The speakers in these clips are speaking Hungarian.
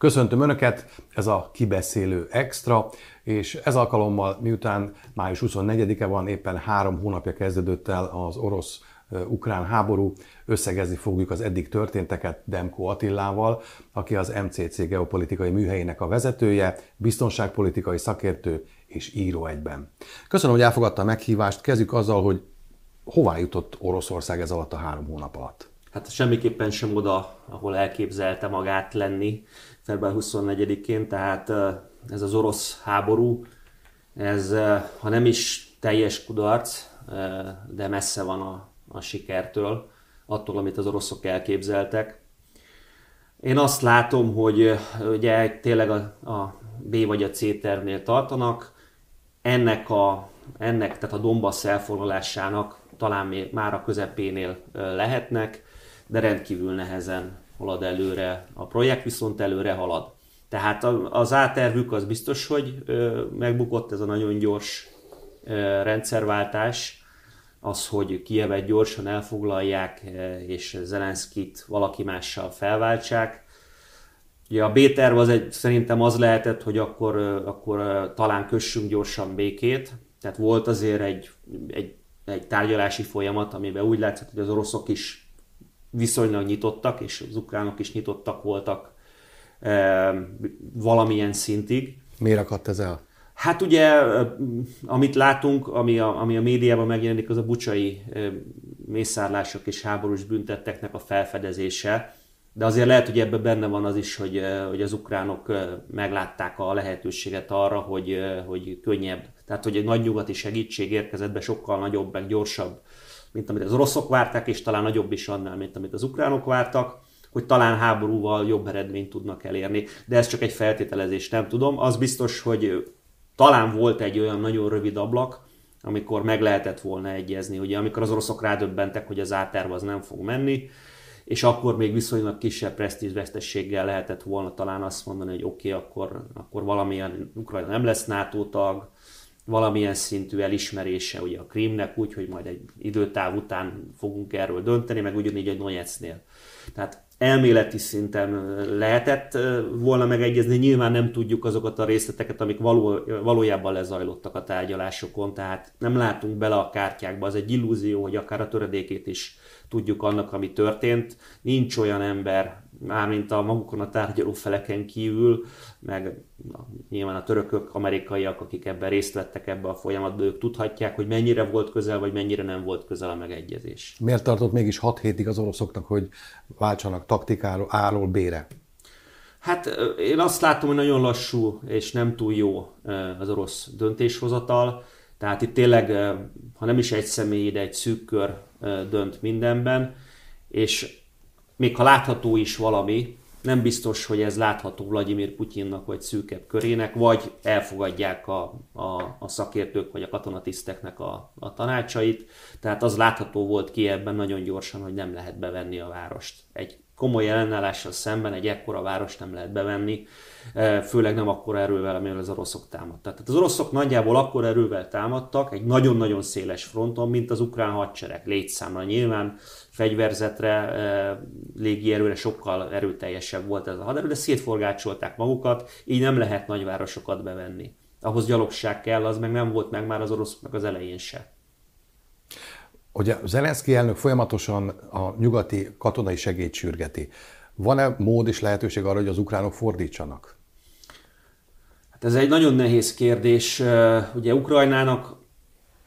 Köszöntöm Önöket, ez a Kibeszélő Extra, és ez alkalommal, miután május 24-e van, éppen három hónapja kezdődött el az orosz-ukrán háború, összegezni fogjuk az eddig történteket Demko Attillával, aki az MCC geopolitikai műhelyének a vezetője, biztonságpolitikai szakértő és író egyben. Köszönöm, hogy elfogadta a meghívást. Kezdjük azzal, hogy hová jutott Oroszország ez alatt a három hónap alatt? Hát semmiképpen sem oda, ahol elképzelte magát lenni február 24-én, tehát ez az orosz háború, ez ha nem is teljes kudarc, de messze van a, a sikertől, attól, amit az oroszok elképzeltek. Én azt látom, hogy ugye tényleg a, a B vagy a C tervnél tartanak, ennek a, ennek, tehát a Donbass elfoglalásának talán még már a közepénél lehetnek, de rendkívül nehezen halad előre. A projekt viszont előre halad. Tehát az átervük az biztos, hogy megbukott ez a nagyon gyors rendszerváltás, az, hogy Kievet gyorsan elfoglalják, és Zelenszkit valaki mással felváltsák. Ugye a B-terv az egy, szerintem az lehetett, hogy akkor, akkor talán kössünk gyorsan békét, tehát volt azért egy, egy, egy tárgyalási folyamat, amiben úgy látszott, hogy az oroszok is viszonylag nyitottak, és az ukránok is nyitottak voltak e, valamilyen szintig. Miért akadt ez el? Hát ugye, amit látunk, ami a, ami a médiában megjelenik, az a bucsai mészárlások és háborús büntetteknek a felfedezése. De azért lehet, hogy ebben benne van az is, hogy, hogy az ukránok meglátták a lehetőséget arra, hogy, hogy könnyebb, tehát hogy egy nagy nyugati segítség érkezett be sokkal nagyobb, meg gyorsabb mint amit az oroszok várták, és talán nagyobb is annál, mint amit az ukránok vártak, hogy talán háborúval jobb eredményt tudnak elérni. De ez csak egy feltételezés, nem tudom. Az biztos, hogy talán volt egy olyan nagyon rövid ablak, amikor meg lehetett volna egyezni, ugye amikor az oroszok rádöbbentek, hogy az áterv az nem fog menni, és akkor még viszonylag kisebb presztízsvesztességgel lehetett volna talán azt mondani, hogy oké, okay, akkor, akkor valamilyen Ukrajna nem lesz NATO tag, valamilyen szintű elismerése ugye a Krímnek, úgy, hogy majd egy időtáv után fogunk erről dönteni, meg ugyanígy a Donetsznél. Tehát elméleti szinten lehetett volna megegyezni, nyilván nem tudjuk azokat a részleteket, amik való, valójában lezajlottak a tárgyalásokon, tehát nem látunk bele a kártyákba, az egy illúzió, hogy akár a töredékét is tudjuk annak, ami történt. Nincs olyan ember, mármint a magukon a tárgyaló feleken kívül, meg nyilván a törökök, amerikaiak, akik ebben részt vettek ebbe a folyamatban, ők tudhatják, hogy mennyire volt közel, vagy mennyire nem volt közel a megegyezés. Miért tartott mégis 6 hétig az oroszoknak, hogy váltsanak taktikáról A-ról B-re? Hát én azt látom, hogy nagyon lassú és nem túl jó az orosz döntéshozatal. Tehát itt tényleg, ha nem is egy személy, de egy szűk kör dönt mindenben, és még ha látható is valami, nem biztos, hogy ez látható Vladimir Putyinnak vagy szűkebb körének, vagy elfogadják a, a, a szakértők vagy a katonatiszteknek a, a tanácsait. Tehát az látható volt ki ebben nagyon gyorsan, hogy nem lehet bevenni a várost. Egy komoly ellenállással szemben egy ekkora várost nem lehet bevenni, e, főleg nem akkora erővel, amivel az oroszok támadtak. Tehát az oroszok nagyjából akkor erővel támadtak, egy nagyon-nagyon széles fronton, mint az ukrán hadsereg létszámra nyilván, fegyverzetre, e, légierőre sokkal erőteljesebb volt ez a haderő, de szétforgácsolták magukat, így nem lehet nagyvárosokat bevenni. Ahhoz gyalogság kell, az meg nem volt meg már az oroszoknak az elején se. Ugye Zelenszky elnök folyamatosan a nyugati katonai segélyt sürgeti. Van-e mód és lehetőség arra, hogy az ukránok fordítsanak? Hát ez egy nagyon nehéz kérdés. Ugye Ukrajnának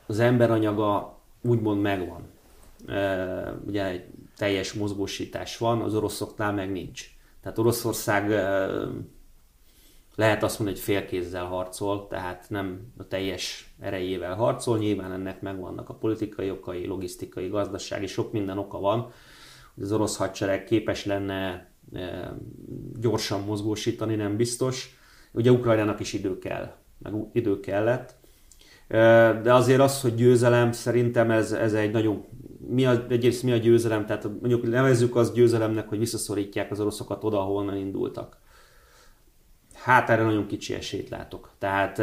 az emberanyaga úgymond megvan. Ugye egy teljes mozgósítás van, az oroszoknál meg nincs. Tehát Oroszország lehet azt mondani, hogy félkézzel harcol, tehát nem a teljes erejével harcol, nyilván ennek megvannak a politikai okai, logisztikai, gazdasági, sok minden oka van, hogy az orosz hadsereg képes lenne e, gyorsan mozgósítani, nem biztos. Ugye Ukrajnának is idő kell, meg idő kellett, e, de azért az, hogy győzelem, szerintem ez, ez egy nagyon mi a, egyrészt mi a győzelem, tehát mondjuk nevezzük az győzelemnek, hogy visszaszorítják az oroszokat oda, ahol indultak hát erre nagyon kicsi esélyt látok. Tehát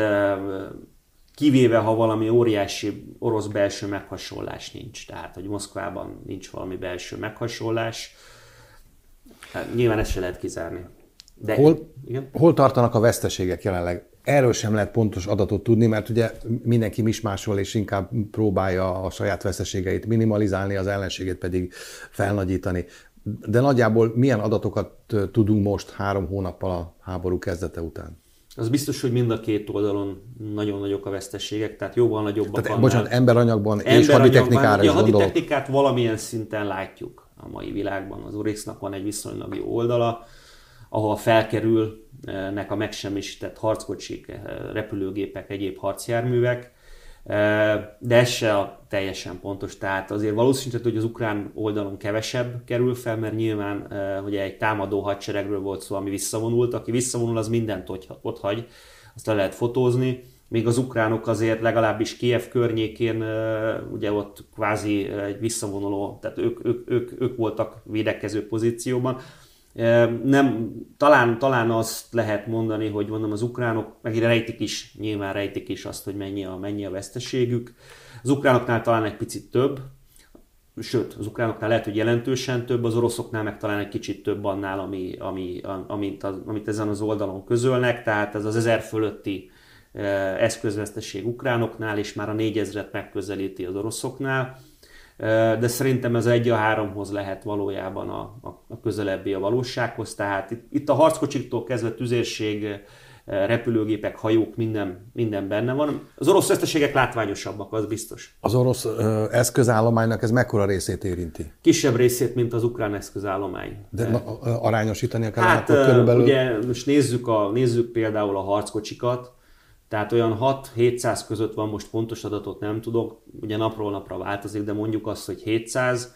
kivéve, ha valami óriási orosz belső meghasonlás nincs. Tehát, hogy Moszkvában nincs valami belső meghasonlás, hát nyilván ezt se lehet kizárni. De, hol, igen? hol tartanak a veszteségek jelenleg? Erről sem lehet pontos adatot tudni, mert ugye mindenki mismásol, és inkább próbálja a saját veszteségeit minimalizálni, az ellenségét pedig felnagyítani. De nagyjából milyen adatokat tudunk most három hónappal a háború kezdete után? Az biztos, hogy mind a két oldalon nagyon nagyok a veszteségek, tehát jóval nagyobbak tehát, Bocsánat, emberanyagban emberanyag, és haditechnikára is A haditechnikát valamilyen szinten látjuk a mai világban. Az Urixnak van egy viszonylag jó oldala, ahol felkerülnek a megsemmisített harckocsik, eh, repülőgépek, egyéb harcjárművek, de ez se a teljesen pontos. Tehát azért valószínűleg, hogy az ukrán oldalon kevesebb kerül fel, mert nyilván ugye egy támadó hadseregről volt szó, ami visszavonult. Aki visszavonul, az mindent ott hagy, azt le lehet fotózni. Még az ukránok azért legalábbis Kiev környékén, ugye ott kvázi egy visszavonuló, tehát ők, ők, ők, ők voltak védekező pozícióban. Nem, talán, talán azt lehet mondani, hogy mondom, az ukránok, meg rejtik is, nyilván rejtik is azt, hogy mennyi a, mennyi a veszteségük. Az ukránoknál talán egy picit több, sőt, az ukránoknál lehet, hogy jelentősen több, az oroszoknál meg talán egy kicsit több annál, ami, ami, amit, az, amit ezen az oldalon közölnek, tehát ez az ezer fölötti eszközveszteség ukránoknál, és már a 4000-et megközelíti az oroszoknál de szerintem ez egy a háromhoz lehet valójában a, a, a közelebbi a valósághoz. Tehát itt, itt a harckocsiktól kezdve tüzérség, repülőgépek, hajók, minden, minden benne van. Az orosz veszteségek látványosabbak, az biztos. Az orosz ö, eszközállománynak ez mekkora részét érinti? Kisebb részét, mint az ukrán eszközállomány. De na, arányosítani kell hát, körülbelül? ugye most nézzük, a, nézzük például a harckocsikat, tehát olyan 6-700 között van, most pontos adatot nem tudok, ugye napról napra változik, de mondjuk azt, hogy 700.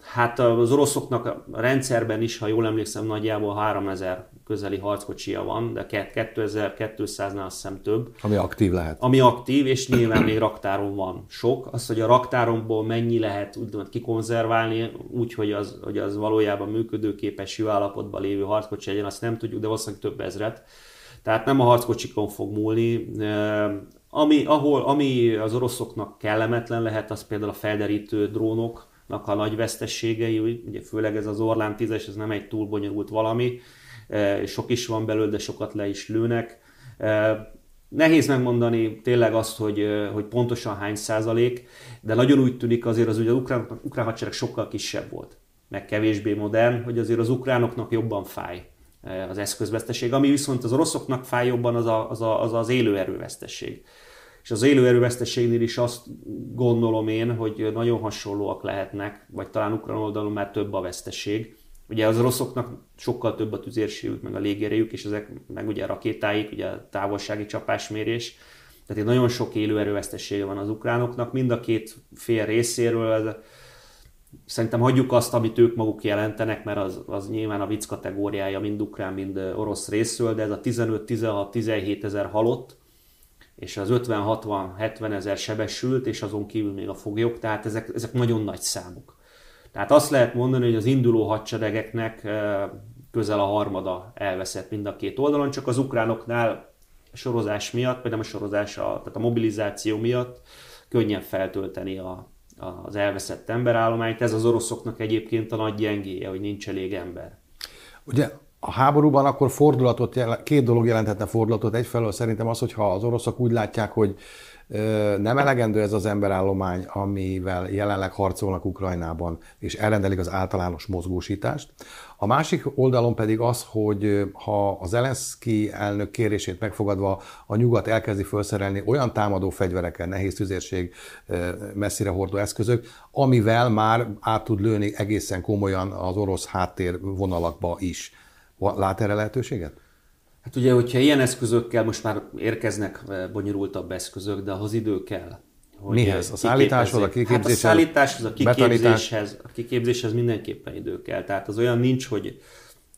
Hát az oroszoknak a rendszerben is, ha jól emlékszem, nagyjából 3000 közeli harckocsia van, de 2200-nál azt hiszem több. Ami aktív lehet. Ami aktív, és nyilván még raktáron van sok. Az, hogy a raktáromból mennyi lehet úgymond kikonzerválni, úgy, hogy az, hogy az valójában működőképes, jó állapotban lévő harckocsi legyen, azt nem tudjuk, de valószínűleg több ezret. Tehát nem a harckocsikon fog múlni. Ami, ahol, ami az oroszoknak kellemetlen lehet, az például a felderítő drónoknak a nagy vesztességei, ugye főleg ez az Orlán 10-es, ez nem egy túl bonyolult valami, sok is van belőle, de sokat le is lőnek. Nehéz megmondani tényleg azt, hogy, hogy pontosan hány százalék, de nagyon úgy tűnik azért az, hogy az ukrán, ukrán hadsereg sokkal kisebb volt, meg kevésbé modern, hogy azért az ukránoknak jobban fáj az eszközveszteség, ami viszont az oroszoknak fáj jobban az a, az, a, az, az élőerőveszteség. És az élőerővesztességnél is azt gondolom én, hogy nagyon hasonlóak lehetnek, vagy talán ukrán oldalon már több a veszteség. Ugye az oroszoknak sokkal több a tüzérségük, meg a légierejük, és ezek meg ugye a rakétáik, ugye a távolsági csapásmérés. Tehát egy nagyon sok élőerővesztessége van az ukránoknak, mind a két fél részéről Szerintem hagyjuk azt, amit ők maguk jelentenek, mert az, az nyilván a vicc kategóriája mind ukrán, mind orosz részről, de ez a 15-16-17 ezer halott, és az 50-60-70 ezer sebesült, és azon kívül még a foglyok, tehát ezek, ezek nagyon nagy számok. Tehát azt lehet mondani, hogy az induló hadseregeknek közel a harmada elveszett mind a két oldalon, csak az ukránoknál a sorozás miatt, vagy nem a sorozás, a, tehát a mobilizáció miatt könnyen feltölteni a, az elveszett emberállományt. Ez az oroszoknak egyébként a nagy gyengéje, hogy nincs elég ember. Ugye a háborúban akkor fordulatot, két dolog jelenthetne fordulatot. Egyfelől szerintem az, hogyha az oroszok úgy látják, hogy nem elegendő ez az emberállomány, amivel jelenleg harcolnak Ukrajnában, és elrendelik az általános mozgósítást. A másik oldalon pedig az, hogy ha az Zelenszky elnök kérését megfogadva a nyugat elkezdi felszerelni olyan támadó fegyvereken, nehéz tüzérség, messzire hordó eszközök, amivel már át tud lőni egészen komolyan az orosz háttér vonalakba is. Lát erre lehetőséget? Hát ugye, hogyha ilyen eszközökkel most már érkeznek eh, bonyolultabb eszközök, de ahhoz idő kell. Hogy Mihez? A szállításhoz, a kiképzéshez? Hát a szállításhoz, a kiképzéshez, a kiképzéshez mindenképpen idő kell. Tehát az olyan nincs, hogy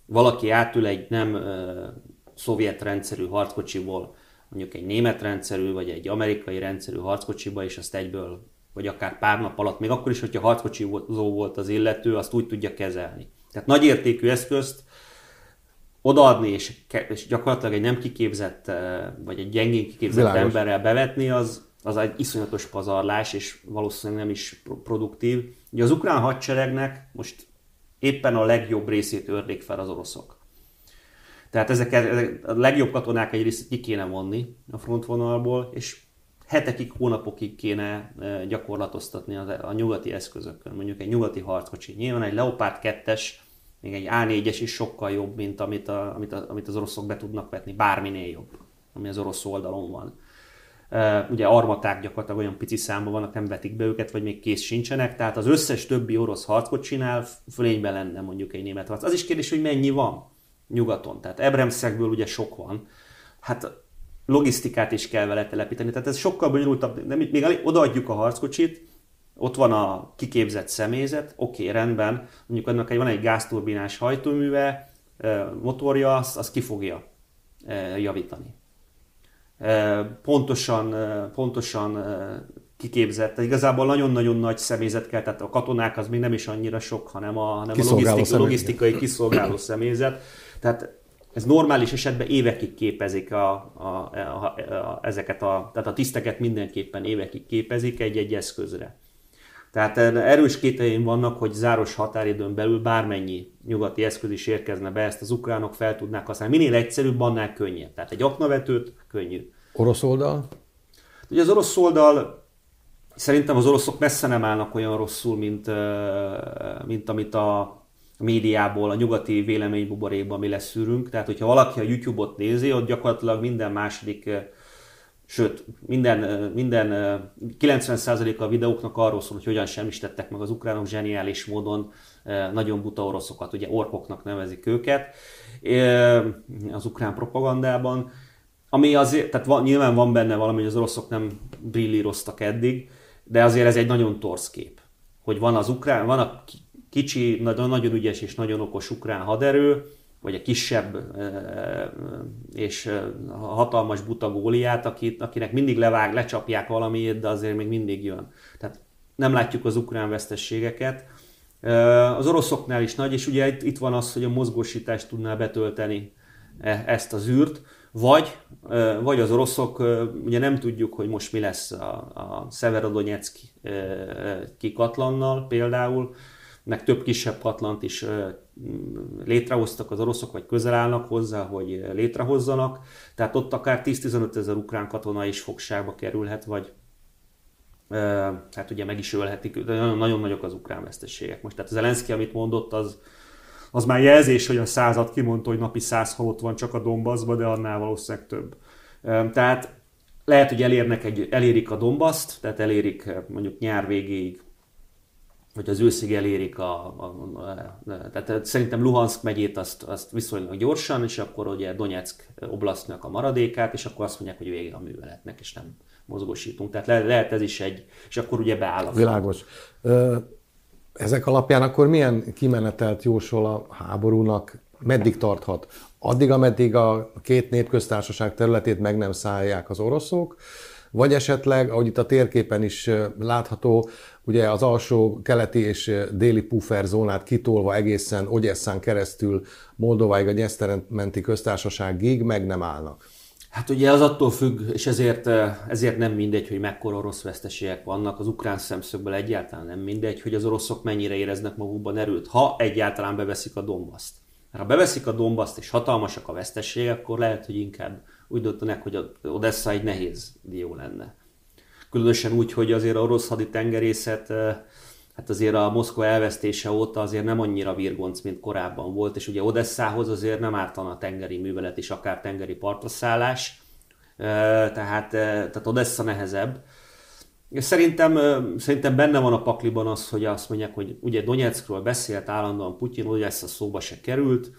valaki átül egy nem uh, szovjet rendszerű harckocsiból, mondjuk egy német rendszerű, vagy egy amerikai rendszerű harckocsiba, és azt egyből, vagy akár pár nap alatt, még akkor is, hogyha harckocsi volt az illető, azt úgy tudja kezelni. Tehát nagy értékű eszközt odaadni, és, és gyakorlatilag egy nem kiképzett, vagy egy gyengén kiképzett Világos. emberrel bevetni, az, az egy iszonyatos pazarlás, és valószínűleg nem is produktív. Ugye az ukrán hadseregnek most éppen a legjobb részét örlik fel az oroszok. Tehát ezeket, ezek, a legjobb katonák egyrészt ki kéne vonni a frontvonalból, és hetekig, hónapokig kéne gyakorlatoztatni a nyugati eszközökön, mondjuk egy nyugati harckocsi. Nyilván egy Leopard 2-es, még egy A4-es is sokkal jobb, mint amit, a, amit, a, amit az oroszok be tudnak vetni, bárminél jobb, ami az orosz oldalon van. Ugye armaták gyakorlatilag olyan pici számban vannak, nem vetik be őket, vagy még kész sincsenek, tehát az összes többi orosz harckocsinál fölényben lenne mondjuk egy német harc. Az is kérdés, hogy mennyi van nyugaton. Tehát Ebremszekből ugye sok van. Hát logisztikát is kell vele telepíteni, tehát ez sokkal bonyolultabb. De még odaadjuk a harckocsit, ott van a kiképzett személyzet, oké, okay, rendben, mondjuk annak van egy gázturbinás hajtóműve, motorja, azt, azt ki fogja javítani. Pontosan, pontosan kiképzett. Igazából nagyon-nagyon nagy személyzet kell, tehát a katonák az még nem is annyira sok, hanem a, hanem a logisztikai, logisztikai kiszolgáló személyzet. Tehát ez normális esetben évekig képezik a, a, a, a, ezeket a, tehát a tiszteket mindenképpen évekig képezik egy-egy eszközre. Tehát erős kételjeim vannak, hogy záros határidőn belül bármennyi nyugati eszköz is érkezne be, ezt az ukránok fel tudnák használni. Minél egyszerűbb, annál könnyebb. Tehát egy aknavetőt könnyű. Orosz oldal? Ugye az orosz oldal szerintem az oroszok messze nem állnak olyan rosszul, mint, mint amit a médiából, a nyugati véleménybuborékban mi leszűrünk. Tehát, hogyha valaki a YouTube-ot nézi, ott gyakorlatilag minden második, sőt, minden, minden 90% a videóknak arról szól, hogy hogyan semmisítettek meg az ukránok zseniális módon nagyon buta oroszokat, ugye orkoknak nevezik őket az ukrán propagandában. Ami azért, tehát van, nyilván van benne valami, hogy az oroszok nem brillíroztak eddig, de azért ez egy nagyon torsz kép. Hogy van az ukrán, van a kicsi, nagyon, nagyon ügyes és nagyon okos ukrán haderő, vagy a kisebb és hatalmas buta góliát, akinek mindig levág, lecsapják valamiért, de azért még mindig jön. Tehát nem látjuk az ukrán vesztességeket. Az oroszoknál is nagy, és ugye itt, van az, hogy a mozgósítást tudná betölteni e, ezt az űrt, vagy, vagy az oroszok, ugye nem tudjuk, hogy most mi lesz a, a Severodonetszki kikatlannal például, meg több kisebb katlant is létrehoztak az oroszok, vagy közel állnak hozzá, hogy létrehozzanak. Tehát ott akár 10-15 ezer ukrán katona is fogságba kerülhet, vagy hát ugye meg is ölhetik, de nagyon, nagyon nagyok az ukrán veszteségek. Most tehát Zelenszky, amit mondott, az, az már jelzés, hogy a század kimondta, hogy napi száz halott van csak a Donbassban, de annál valószínűleg több. Tehát lehet, hogy elérnek egy, elérik a Dombaszt, tehát elérik mondjuk nyár végéig hogy az őszig elérik a, a, a, tehát szerintem Luhansk megyét azt, azt viszonylag gyorsan, és akkor ugye Donetsk oblasztnak a maradékát, és akkor azt mondják, hogy vége a műveletnek, és nem mozgósítunk. Tehát le, lehet ez is egy, és akkor ugye beáll a Világos. Ezek alapján akkor milyen kimenetelt jósol a háborúnak, meddig tarthat? Addig, ameddig a két népköztársaság területét meg nem szállják az oroszok, vagy esetleg, ahogy itt a térképen is látható, ugye az alsó keleti és déli puffer zónát kitolva egészen Ogyesszán keresztül Moldováig a Nyesztermenti köztársaságig meg nem állnak. Hát ugye az attól függ, és ezért, ezért nem mindegy, hogy mekkora orosz veszteségek vannak. Az ukrán szemszögből egyáltalán nem mindegy, hogy az oroszok mennyire éreznek magukban erőt, ha egyáltalán beveszik a Dombaszt. Ha beveszik a Dombaszt és hatalmasak a veszteségek, akkor lehet, hogy inkább úgy döntenek, hogy Odessa egy nehéz dió lenne. Különösen úgy, hogy azért a orosz haditengerészet hát azért a Moszkva elvesztése óta azért nem annyira virgonc, mint korábban volt, és ugye Odesszához azért nem ártana a tengeri művelet és akár tengeri partraszállás, tehát, tehát Odessa nehezebb. Szerintem, szerintem benne van a pakliban az, hogy azt mondják, hogy ugye Donetskről beszélt állandóan Putyin, hogy ezt a szóba se került,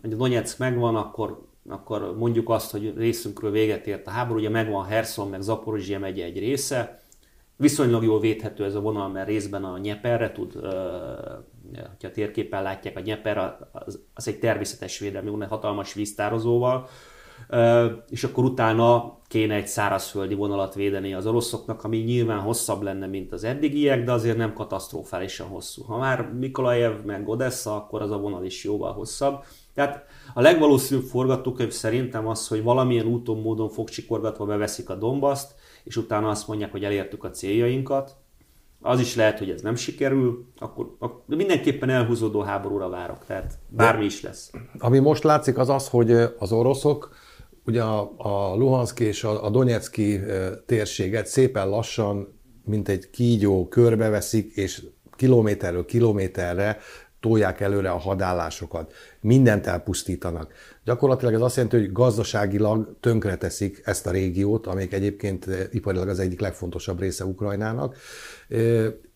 hogy Donetsk megvan, akkor akkor mondjuk azt, hogy részünkről véget ért a háború, ugye megvan Herson, meg Zaporizsia megye egy része, viszonylag jól védhető ez a vonal, mert részben a Nyeperre tud, hogyha térképen látják, a Nyeper az, az egy természetes védelmi, hatalmas víztározóval, és akkor utána kéne egy szárazföldi vonalat védeni az oroszoknak, ami nyilván hosszabb lenne, mint az eddigiek, de azért nem katasztrofálisan hosszú. Ha már Mikolajev meg Odessa, akkor az a vonal is jóval hosszabb. Tehát a legvalószínűbb forgatókönyv szerintem az, hogy valamilyen úton, módon fogcsikorgatva beveszik a Dombaszt, és utána azt mondják, hogy elértük a céljainkat, az is lehet, hogy ez nem sikerül, akkor, akkor mindenképpen elhúzódó háborúra várok, tehát bármi is lesz. Ami most látszik az az, hogy az oroszok ugye a, a Luhansk és a, a Donetszki térséget szépen lassan, mint egy kígyó körbeveszik, és kilométerről kilométerre tolják előre a hadállásokat. Mindent elpusztítanak. Gyakorlatilag ez azt jelenti, hogy gazdaságilag tönkreteszik ezt a régiót, amelyik egyébként iparilag az egyik legfontosabb része Ukrajnának.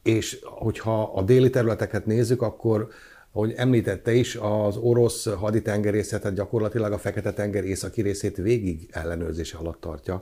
És hogyha a déli területeket nézzük, akkor ahogy említette is, az orosz haditengerészetet gyakorlatilag a Fekete-tenger északi részét végig ellenőrzése alatt tartja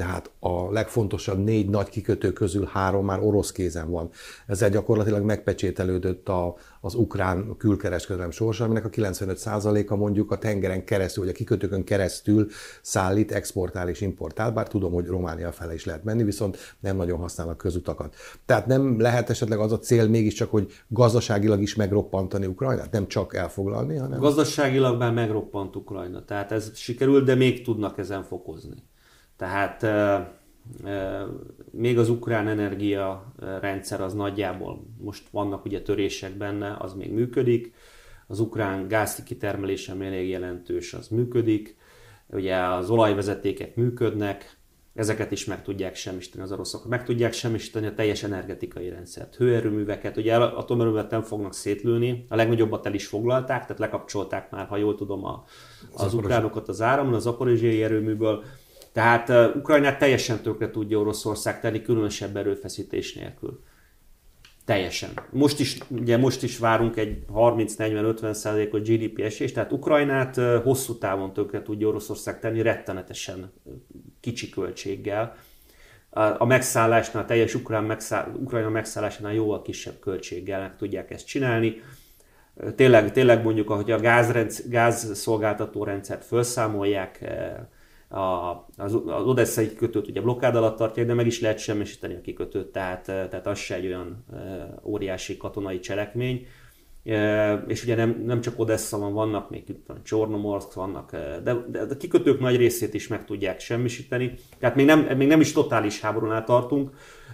tehát a legfontosabb négy nagy kikötő közül három már orosz kézen van. Ezzel gyakorlatilag megpecsételődött a, az ukrán külkereskedelem sorsa, aminek a 95%-a mondjuk a tengeren keresztül, vagy a kikötőkön keresztül szállít, exportál és importál, bár tudom, hogy Románia fele is lehet menni, viszont nem nagyon használnak közutakat. Tehát nem lehet esetleg az a cél mégiscsak, hogy gazdaságilag is megroppantani Ukrajnát, nem csak elfoglalni, hanem... Gazdaságilag már megroppant Ukrajna, tehát ez sikerült, de még tudnak ezen fokozni. Tehát még az ukrán energia rendszer az nagyjából, most vannak ugye törések benne, az még működik. Az ukrán gáz kitermelése még jelentős, az működik. Ugye az olajvezetékek működnek, ezeket is meg tudják semmisíteni az oroszok. Meg tudják semmisíteni a teljes energetikai rendszert, hőerőműveket, ugye atomerőművet nem fognak szétlőni, a legnagyobbat el is foglalták, tehát lekapcsolták már, ha jól tudom, a, az ukránokat az áramon, az aporizsiai erőműből, tehát uh, Ukrajnát teljesen tökre tudja Oroszország tenni, különösebb erőfeszítés nélkül. Teljesen. Most is, ugye most is várunk egy 30-40-50 százalékos GDP esést, tehát Ukrajnát uh, hosszú távon tökre tudja Oroszország tenni, rettenetesen kicsi költséggel. A megszállásnál, a teljes Ukrán megszáll, Ukrajna megszállásánál jóval kisebb költséggel meg tudják ezt csinálni. Tényleg, tényleg mondjuk, ahogy a gázrendszer, gázszolgáltató rendszert felszámolják, a, az, az odesszai kikötőt ugye blokkád alatt tartják, de meg is lehet semmisíteni a kikötőt, tehát, tehát az se egy olyan óriási katonai cselekmény. És ugye nem, nem csak Odessa van, vannak még Csornomorsk, vannak, de, de a kikötők nagy részét is meg tudják semmisíteni. Tehát még nem, még nem is totális háborúnál tartunk.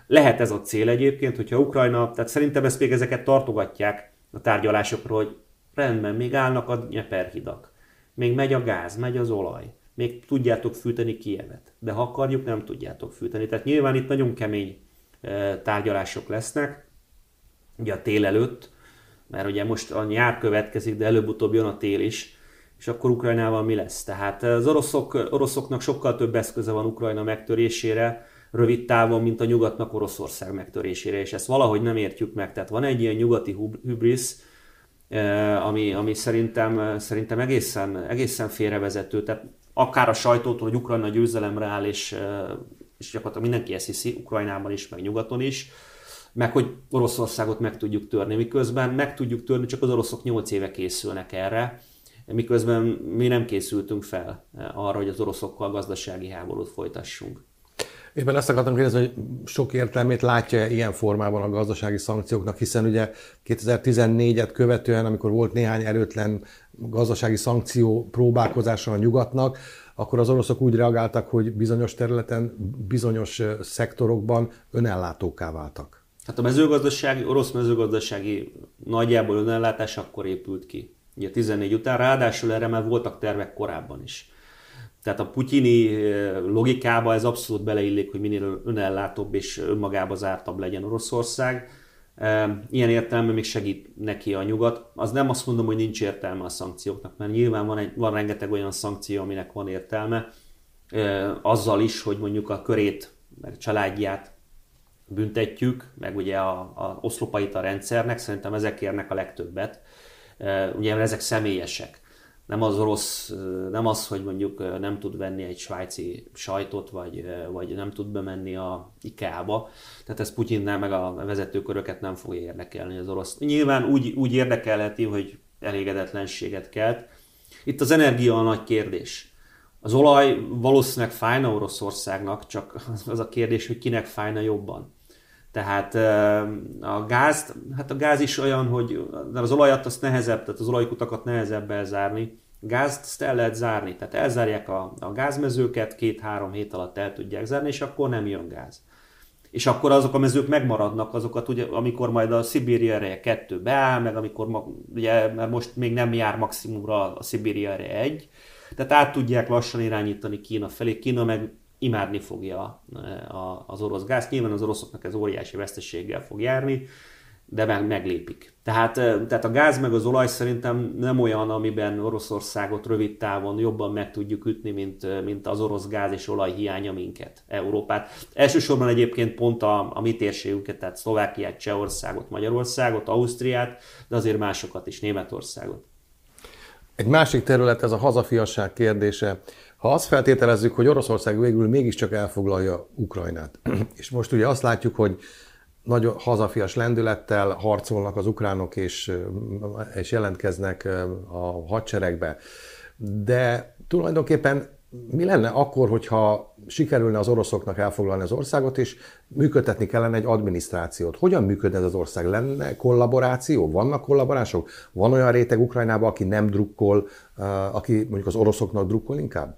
Lehet ez a cél egyébként, hogyha Ukrajna, tehát szerintem ezt még ezeket tartogatják a tárgyalásokról, hogy rendben, még állnak a nyeperhidak, még megy a gáz, megy az olaj még tudjátok fűteni Kievet. De ha akarjuk, nem tudjátok fűteni. Tehát nyilván itt nagyon kemény e, tárgyalások lesznek, ugye a tél előtt, mert ugye most a nyár következik, de előbb-utóbb jön a tél is, és akkor Ukrajnával mi lesz? Tehát az oroszok, oroszoknak sokkal több eszköze van Ukrajna megtörésére, rövid távon, mint a nyugatnak Oroszország megtörésére, és ezt valahogy nem értjük meg. Tehát van egy ilyen nyugati hubris, e, ami, ami szerintem, szerintem egészen, egészen félrevezető. Tehát akár a sajtótól, hogy Ukrajna győzelemre áll, és, és gyakorlatilag mindenki ezt hiszi, Ukrajnában is, meg nyugaton is, meg hogy Oroszországot meg tudjuk törni, miközben meg tudjuk törni, csak az oroszok 8 éve készülnek erre, miközben mi nem készültünk fel arra, hogy az oroszokkal gazdasági háborút folytassunk. Éppen ezt akartam kérdezni, hogy sok értelmét látja ilyen formában a gazdasági szankcióknak, hiszen ugye 2014-et követően, amikor volt néhány erőtlen gazdasági szankció próbálkozása a nyugatnak, akkor az oroszok úgy reagáltak, hogy bizonyos területen, bizonyos szektorokban önellátóká váltak. Hát a mezőgazdasági, orosz mezőgazdasági nagyjából önellátás akkor épült ki. Ugye 14 után, ráadásul erre már voltak tervek korábban is. Tehát a putyini logikába ez abszolút beleillik, hogy minél önellátóbb és önmagába zártabb legyen Oroszország. Ilyen értelme még segít neki a nyugat. Az nem azt mondom, hogy nincs értelme a szankcióknak, mert nyilván van, egy, van rengeteg olyan szankció, aminek van értelme. Azzal is, hogy mondjuk a körét, meg családját büntetjük, meg ugye a, a oszlopait a rendszernek, szerintem ezek érnek a legtöbbet. Ugye ezek személyesek nem az orosz, nem az, hogy mondjuk nem tud venni egy svájci sajtot, vagy, vagy nem tud bemenni a IKEA-ba. Tehát ez Putyinnál meg a vezetőköröket nem fogja érdekelni az orosz. Nyilván úgy, úgy érdekelheti, hogy elégedetlenséget kelt. Itt az energia a nagy kérdés. Az olaj valószínűleg fájna Oroszországnak, csak az a kérdés, hogy kinek fájna jobban. Tehát a gáz, hát a gáz is olyan, hogy az olajat azt nehezebb, tehát az olajkutakat nehezebb elzárni. Gázt azt el lehet zárni, tehát elzárják a, a gázmezőket, két-három hét alatt el tudják zárni, és akkor nem jön gáz. és akkor azok a mezők megmaradnak, azokat ugye, amikor majd a Szibéria ereje 2 beáll, meg amikor, ugye, mert most még nem jár maximumra a Szibéria ereje 1, tehát át tudják lassan irányítani Kína felé, Kína meg imádni fogja az orosz gáz. Nyilván az oroszoknak ez óriási veszteséggel fog járni, de meg, meglépik. Tehát, tehát a gáz meg az olaj szerintem nem olyan, amiben Oroszországot rövid távon jobban meg tudjuk ütni, mint, mint az orosz gáz és olaj hiánya minket, Európát. Elsősorban egyébként pont a, a mi térségünket, tehát Szlovákiát, Csehországot, Magyarországot, Ausztriát, de azért másokat is, Németországot. Egy másik terület ez a hazafiasság kérdése. Ha azt feltételezzük, hogy Oroszország végül mégiscsak elfoglalja Ukrajnát, és most ugye azt látjuk, hogy nagyon hazafias lendülettel harcolnak az ukránok, és, és jelentkeznek a hadseregbe. De tulajdonképpen mi lenne akkor, hogyha sikerülne az oroszoknak elfoglalni az országot, és működtetni kellene egy adminisztrációt? Hogyan működne ez az ország? Lenne kollaboráció? Vannak kollaborások? Van olyan réteg Ukrajnában, aki nem drukkol, aki mondjuk az oroszoknak drukkol inkább?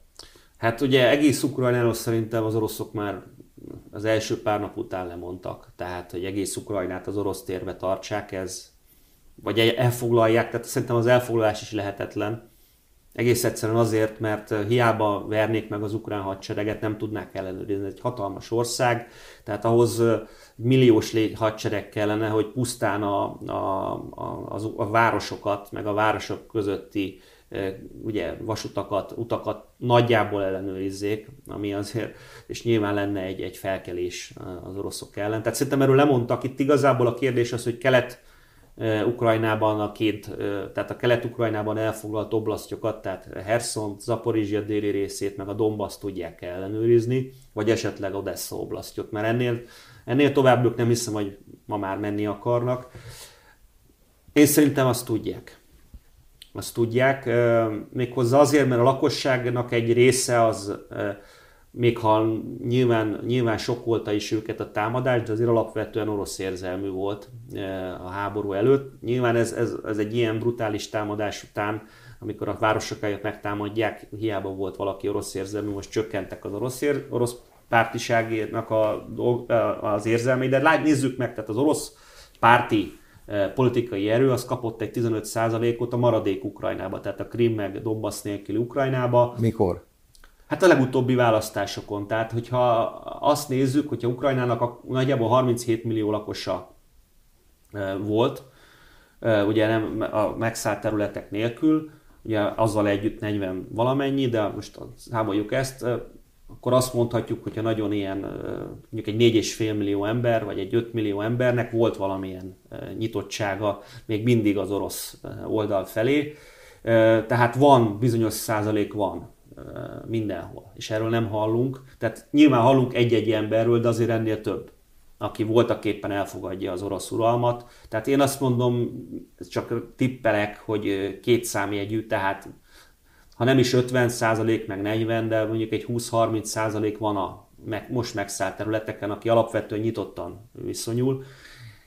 Hát ugye egész Ukrajnáról szerintem az oroszok már az első pár nap után lemondtak. Tehát, hogy egész Ukrajnát az orosz térbe tartsák, ez vagy elfoglalják, tehát szerintem az elfoglalás is lehetetlen. Egész egyszerűen azért, mert hiába vernék meg az ukrán hadsereget, nem tudnák ellenőrizni. Egy hatalmas ország, tehát ahhoz milliós hadsereg kellene, hogy pusztán a, a, a, a városokat, meg a városok közötti ugye vasutakat, utakat nagyjából ellenőrizzék, ami azért, és nyilván lenne egy, egy felkelés az oroszok ellen. Tehát szerintem erről lemondtak. Itt igazából a kérdés az, hogy kelet Ukrajnában a két, tehát a kelet-ukrajnában elfoglalt oblasztjokat, tehát Herson, Zaporizsia déli részét, meg a Donbass tudják ellenőrizni, vagy esetleg Odessa oblasztjot, mert ennél, ennél tovább ők nem hiszem, hogy ma már menni akarnak. Én szerintem azt tudják azt tudják, méghozzá azért, mert a lakosságnak egy része az, még ha nyilván, nyilván sokkolta is őket a támadás, de azért alapvetően orosz érzelmű volt a háború előtt. Nyilván ez, ez, ez egy ilyen brutális támadás után, amikor a városokat megtámadják, hiába volt valaki orosz érzelmű, most csökkentek az orosz, ér, orosz pártiságének a, az érzelmei, de nézzük meg, tehát az orosz párti politikai erő, az kapott egy 15%-ot a maradék Ukrajnába, tehát a Krim meg Donbass nélküli Ukrajnába. Mikor? Hát a legutóbbi választásokon. Tehát, hogyha azt nézzük, hogyha Ukrajnának a, nagyjából 37 millió lakosa volt, ugye nem a megszállt területek nélkül, ugye azzal együtt 40 valamennyi, de most számoljuk ezt, akkor azt mondhatjuk, hogyha nagyon ilyen, mondjuk egy 4,5 millió ember, vagy egy 5 millió embernek volt valamilyen nyitottsága még mindig az orosz oldal felé. Tehát van, bizonyos százalék van mindenhol, és erről nem hallunk. Tehát nyilván hallunk egy-egy emberről, de azért ennél több aki voltak éppen elfogadja az orosz uralmat. Tehát én azt mondom, csak tippelek, hogy két számjegyű, tehát ha nem is 50 százalék, meg 40, de mondjuk egy 20-30 százalék van a meg, most megszállt területeken, aki alapvetően nyitottan viszonyul.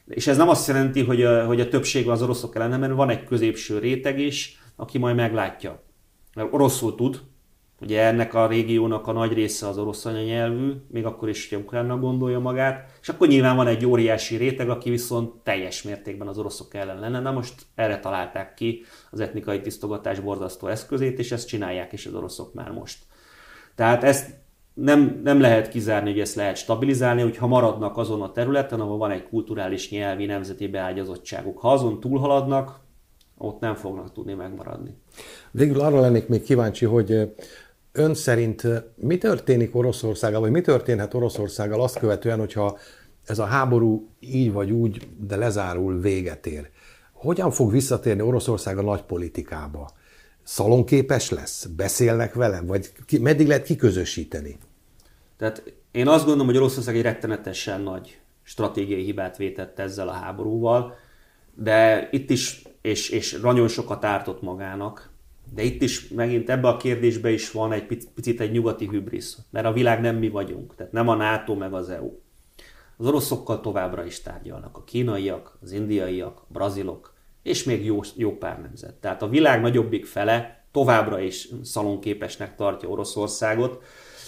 És ez nem azt jelenti, hogy a, hogy a többség az oroszok ellen, mert van egy középső réteg is, aki majd meglátja. Mert oroszul tud, Ugye ennek a régiónak a nagy része az orosz anyanyelvű, még akkor is, hogy ukránnak gondolja magát, és akkor nyilván van egy óriási réteg, aki viszont teljes mértékben az oroszok ellen lenne. Na most erre találták ki az etnikai tisztogatás borzasztó eszközét, és ezt csinálják is az oroszok már most. Tehát ezt nem, nem lehet kizárni, hogy ezt lehet stabilizálni, hogyha maradnak azon a területen, ahol van egy kulturális nyelvi nemzeti beágyazottságuk. Ha azon túlhaladnak, ott nem fognak tudni megmaradni. Végül arra lennék még kíváncsi, hogy Ön szerint mi történik Oroszországgal, vagy mi történhet Oroszországgal azt követően, hogyha ez a háború így vagy úgy, de lezárul, véget ér? Hogyan fog visszatérni Oroszország a nagy politikába? Szalonképes lesz? Beszélnek vele? Vagy ki, meddig lehet kiközösíteni? Tehát én azt gondolom, hogy Oroszország egy rettenetesen nagy stratégiai hibát vétett ezzel a háborúval, de itt is, és, és nagyon sokat ártott magának, de itt is megint ebbe a kérdésbe is van egy picit egy nyugati hübrisz, mert a világ nem mi vagyunk, tehát nem a NATO meg az EU. Az oroszokkal továbbra is tárgyalnak a kínaiak, az indiaiak, a brazilok, és még jó, jó pár nemzet. Tehát a világ nagyobbik fele továbbra is szalonképesnek tartja Oroszországot,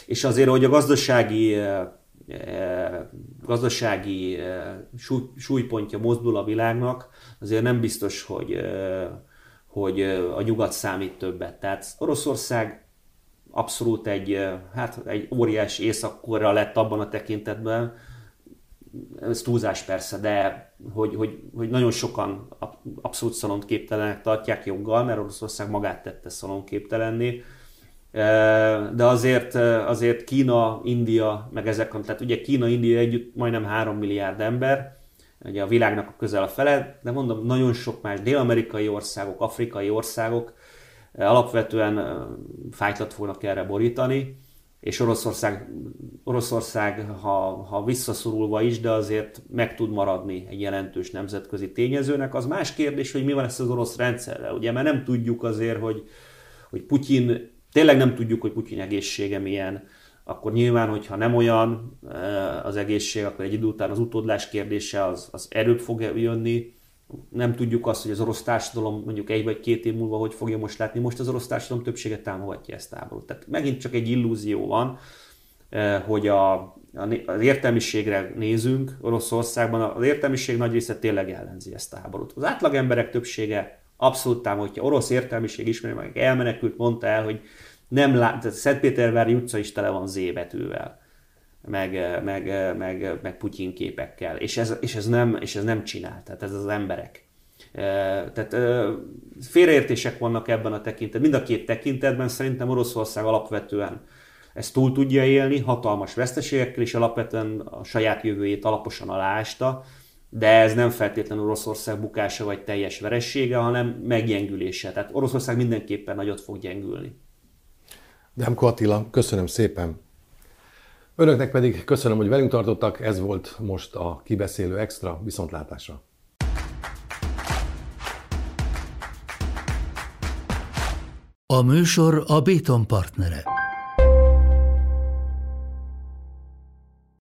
és azért, hogy a gazdasági gazdasági súlypontja mozdul a világnak, azért nem biztos, hogy, hogy a nyugat számít többet. Tehát Oroszország abszolút egy, hát egy óriás északkorra lett abban a tekintetben, ez túlzás persze, de hogy, hogy, hogy nagyon sokan abszolút szalonképtelenek tartják joggal, mert Oroszország magát tette szalonképtelenné. De azért, azért Kína, India, meg ezek, tehát ugye Kína, India együtt majdnem 3 milliárd ember, ugye a világnak a közel a fele, de mondom, nagyon sok más dél-amerikai országok, afrikai országok alapvetően fájtlat fognak erre borítani, és Oroszország, Oroszország ha, ha visszaszorulva is, de azért meg tud maradni egy jelentős nemzetközi tényezőnek. Az más kérdés, hogy mi van ezt az orosz rendszerrel, ugye, mert nem tudjuk azért, hogy, hogy Putyin, tényleg nem tudjuk, hogy Putyin egészsége milyen, akkor nyilván, hogyha nem olyan az egészség, akkor egy idő után az utódlás kérdése az, az erőbb fog jönni, nem tudjuk azt, hogy az orosz társadalom mondjuk egy vagy két év múlva hogy fogja most látni. Most az orosz társadalom többsége támogatja ezt a háborút. Tehát megint csak egy illúzió van, eh, hogy a, az értelmiségre nézünk Oroszországban, az értelmiség nagy része tényleg ellenzi ezt a háborút. Az átlag emberek többsége abszolút támogatja. Orosz értelmiség ismeri meg, elmenekült, mondta el, hogy nem lát, Szentpétervári utca is tele van Z meg, meg, meg, meg Putyin képekkel, és ez, és, ez nem, és ez nem csinál, tehát ez az emberek. Tehát félreértések vannak ebben a tekintetben. Mind a két tekintetben szerintem Oroszország alapvetően ezt túl tudja élni, hatalmas veszteségekkel, és alapvetően a saját jövőjét alaposan aláásta, de ez nem feltétlenül Oroszország bukása vagy teljes veressége, hanem meggyengülése. Tehát Oroszország mindenképpen nagyot fog gyengülni. Demko Attila, köszönöm szépen. Önöknek pedig köszönöm, hogy velünk tartottak, ez volt most a Kibeszélő Extra, viszontlátásra! A műsor a Béton partnere.